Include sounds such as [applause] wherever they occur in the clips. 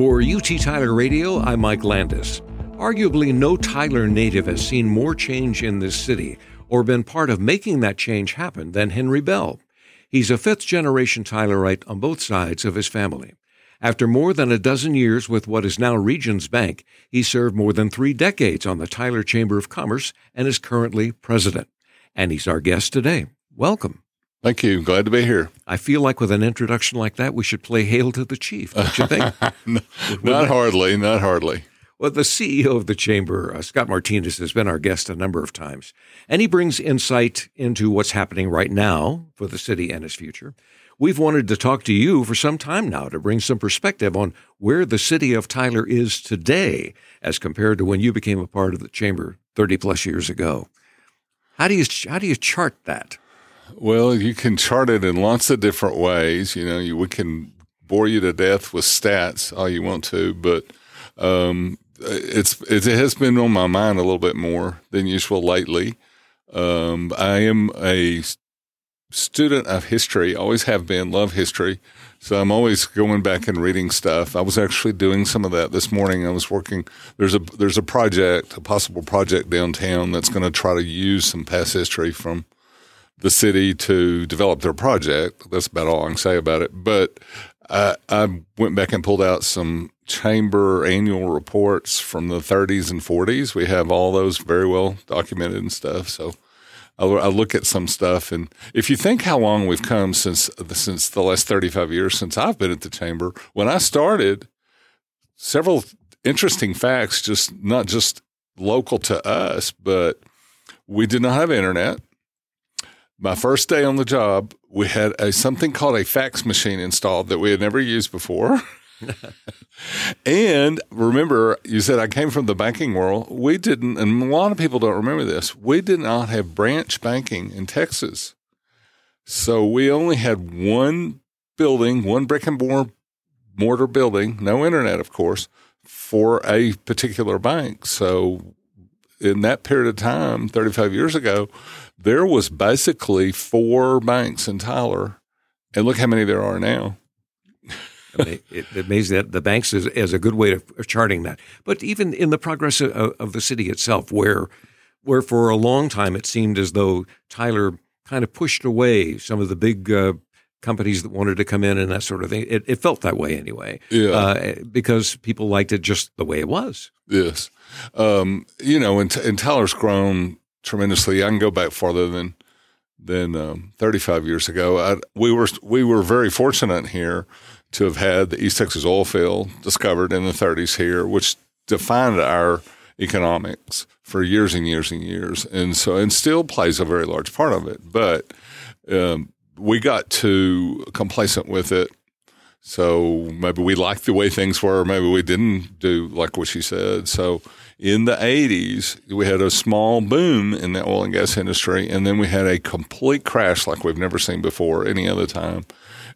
For UT Tyler Radio, I'm Mike Landis. Arguably, no Tyler native has seen more change in this city or been part of making that change happen than Henry Bell. He's a fifth generation Tylerite on both sides of his family. After more than a dozen years with what is now Regions Bank, he served more than three decades on the Tyler Chamber of Commerce and is currently president. And he's our guest today. Welcome. Thank you. Glad to be here. I feel like with an introduction like that, we should play Hail to the Chief, don't you think? [laughs] not hardly, not hardly. Well, the CEO of the Chamber, uh, Scott Martinez, has been our guest a number of times, and he brings insight into what's happening right now for the city and its future. We've wanted to talk to you for some time now to bring some perspective on where the city of Tyler is today as compared to when you became a part of the Chamber 30 plus years ago. How do you, how do you chart that? Well, you can chart it in lots of different ways. You know, you, we can bore you to death with stats all you want to, but um, it's it has been on my mind a little bit more than usual lately. Um, I am a student of history, always have been, love history. So I'm always going back and reading stuff. I was actually doing some of that this morning. I was working. There's a there's a project, a possible project downtown that's going to try to use some past history from the city to develop their project. That's about all I can say about it. But I, I went back and pulled out some chamber annual reports from the 30s and 40s. We have all those very well documented and stuff. So I, I look at some stuff, and if you think how long we've come since since the last 35 years since I've been at the chamber, when I started, several interesting facts, just not just local to us, but we did not have internet my first day on the job, we had a something called a fax machine installed that we had never used before. [laughs] and remember, you said I came from the banking world. We didn't, and a lot of people don't remember this. We did not have branch banking in Texas. So we only had one building, one brick and mortar building, no internet, of course, for a particular bank. So in that period of time, 35 years ago, there was basically four banks in Tyler, and look how many there are now. it, it that the banks is, is, a good way of charting that. But even in the progress of, of, the city itself, where where for a long time it seemed as though Tyler kind of pushed away some of the big uh, companies that wanted to come in and that sort of thing. It, it felt that way anyway, yeah. Uh, because people liked it just the way it was. Yes, um, you know, and, and Tyler's grown tremendously. I can go back farther than than um, 35 years ago. I, we were we were very fortunate here to have had the East Texas oil field discovered in the 30s here, which defined our economics for years and years and years, and so and still plays a very large part of it. But um, we got too complacent with it. So maybe we liked the way things were, maybe we didn't do like what she said. So in the 80s, we had a small boom in the oil and gas industry, and then we had a complete crash like we've never seen before any other time.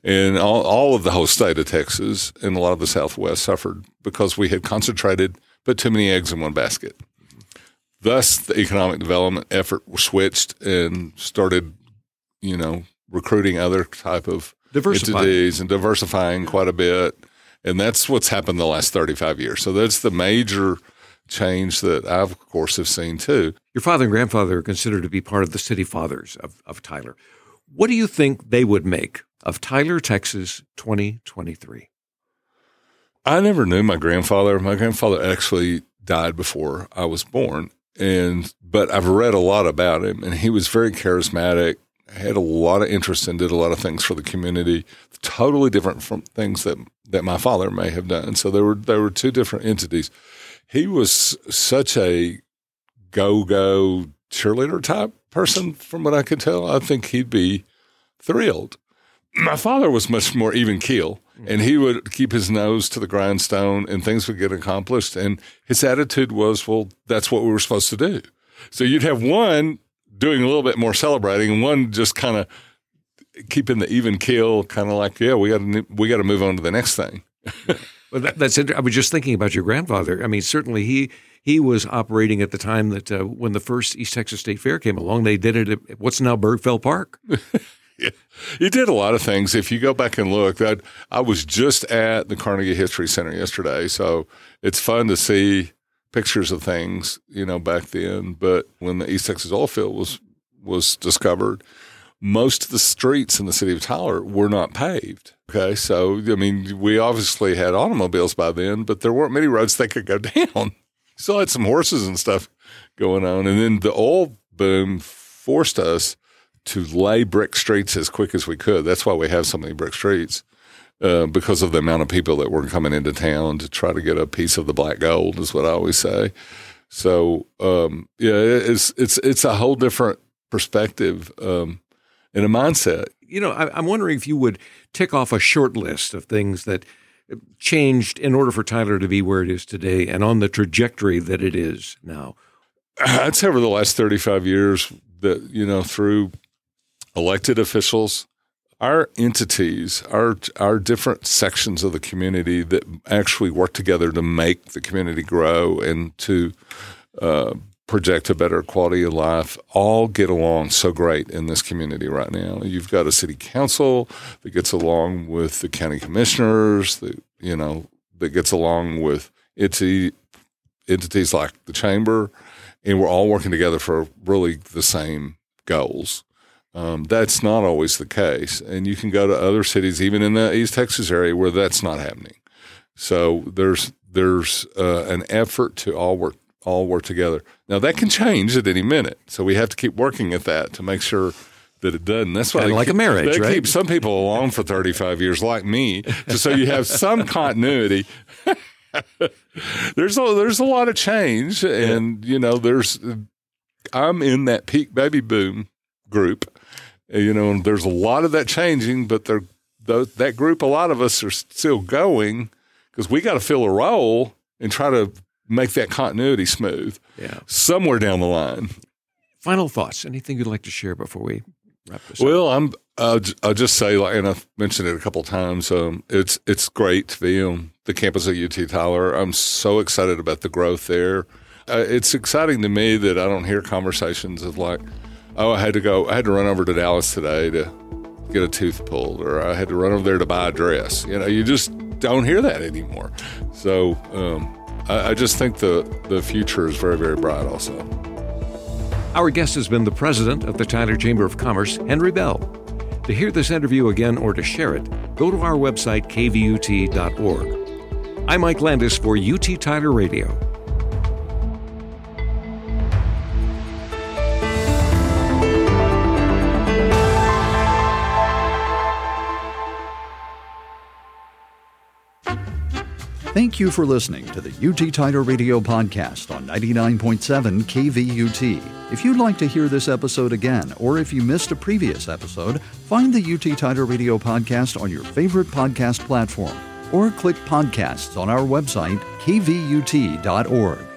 And all, all of the whole state of Texas and a lot of the Southwest suffered because we had concentrated, put too many eggs in one basket. Thus, the economic development effort switched and started, you know, recruiting other type of entities and diversifying quite a bit. And that's what's happened the last 35 years. So that's the major – change that I've, of course, have seen too. Your father and grandfather are considered to be part of the city fathers of, of Tyler. What do you think they would make of Tyler, Texas 2023? I never knew my grandfather. My grandfather actually died before I was born. And, but I've read a lot about him and he was very charismatic, had a lot of interest and did a lot of things for the community, totally different from things that, that my father may have done. So there were, there were two different entities he was such a go go cheerleader type person, from what I could tell. I think he'd be thrilled. My father was much more even keel, mm-hmm. and he would keep his nose to the grindstone, and things would get accomplished. And his attitude was, "Well, that's what we were supposed to do." So you'd have one doing a little bit more celebrating, and one just kind of keeping the even keel, kind of like, "Yeah, we got to we got to move on to the next thing." Well, that, that's. I was just thinking about your grandfather. I mean, certainly he he was operating at the time that uh, when the first East Texas State Fair came along, they did it at what's now Bergfeld Park. [laughs] yeah. You did a lot of things. If you go back and look, that I was just at the Carnegie History Center yesterday, so it's fun to see pictures of things, you know, back then. But when the East Texas oil field was was discovered, most of the streets in the city of Tyler were not paved. Okay, so I mean, we obviously had automobiles by then, but there weren't many roads that could go [laughs] down. Still had some horses and stuff going on, and then the oil boom forced us to lay brick streets as quick as we could. That's why we have so many brick streets. Uh, because of the amount of people that were coming into town to try to get a piece of the black gold, is what I always say. So um, yeah, it's it's it's a whole different perspective um, and a mindset. You know, I, I'm wondering if you would tick off a short list of things that changed in order for Tyler to be where it is today and on the trajectory that it is now. [clears throat] I'd say over the last 35 years that, you know, through elected officials, our entities, our our different sections of the community that actually work together to make the community grow and to uh, project a better quality of life, all get along so great in this community right now. You've got a city council that gets along with the county commissioners, that you know that gets along with entity, entities like the chamber, and we're all working together for really the same goals. Um, that's not always the case. And you can go to other cities, even in the East Texas area, where that's not happening. So there's there's uh, an effort to all work all work together. Now that can change at any minute, so we have to keep working at that to make sure that it doesn't. That's why like keep, a marriage, they right? keep some people along for 35 years, like me, just so you have some [laughs] continuity. there's a there's a lot of change, and you know there's I'm in that peak baby boom group you know, and there's a lot of that changing, but there, that group, a lot of us are still going because we got to fill a role and try to make that continuity smooth. Yeah. Somewhere down the line. Final thoughts. Anything you'd like to share before we wrap this well, up? I'm. I'll, I'll, just say, like, and I've mentioned it a couple of times. Um, it's it's great to be on the campus of UT Tyler. I'm so excited about the growth there. Uh, it's exciting to me that I don't hear conversations of like, oh, I had to go, I had to run over to Dallas today to get a tooth pulled, or I had to run over there to buy a dress. You know, you just don't hear that anymore. So um, I, I just think the, the future is very, very bright also. Our guest has been the president of the Tyler Chamber of Commerce, Henry Bell. To hear this interview again or to share it, go to our website, kvut.org. I'm Mike Landis for UT Tyler Radio. Thank you for listening to the UT Tyler Radio podcast on 99.7 KVUT. If you'd like to hear this episode again, or if you missed a previous episode, find the UT Tyler Radio podcast on your favorite podcast platform, or click podcasts on our website, kvut.org.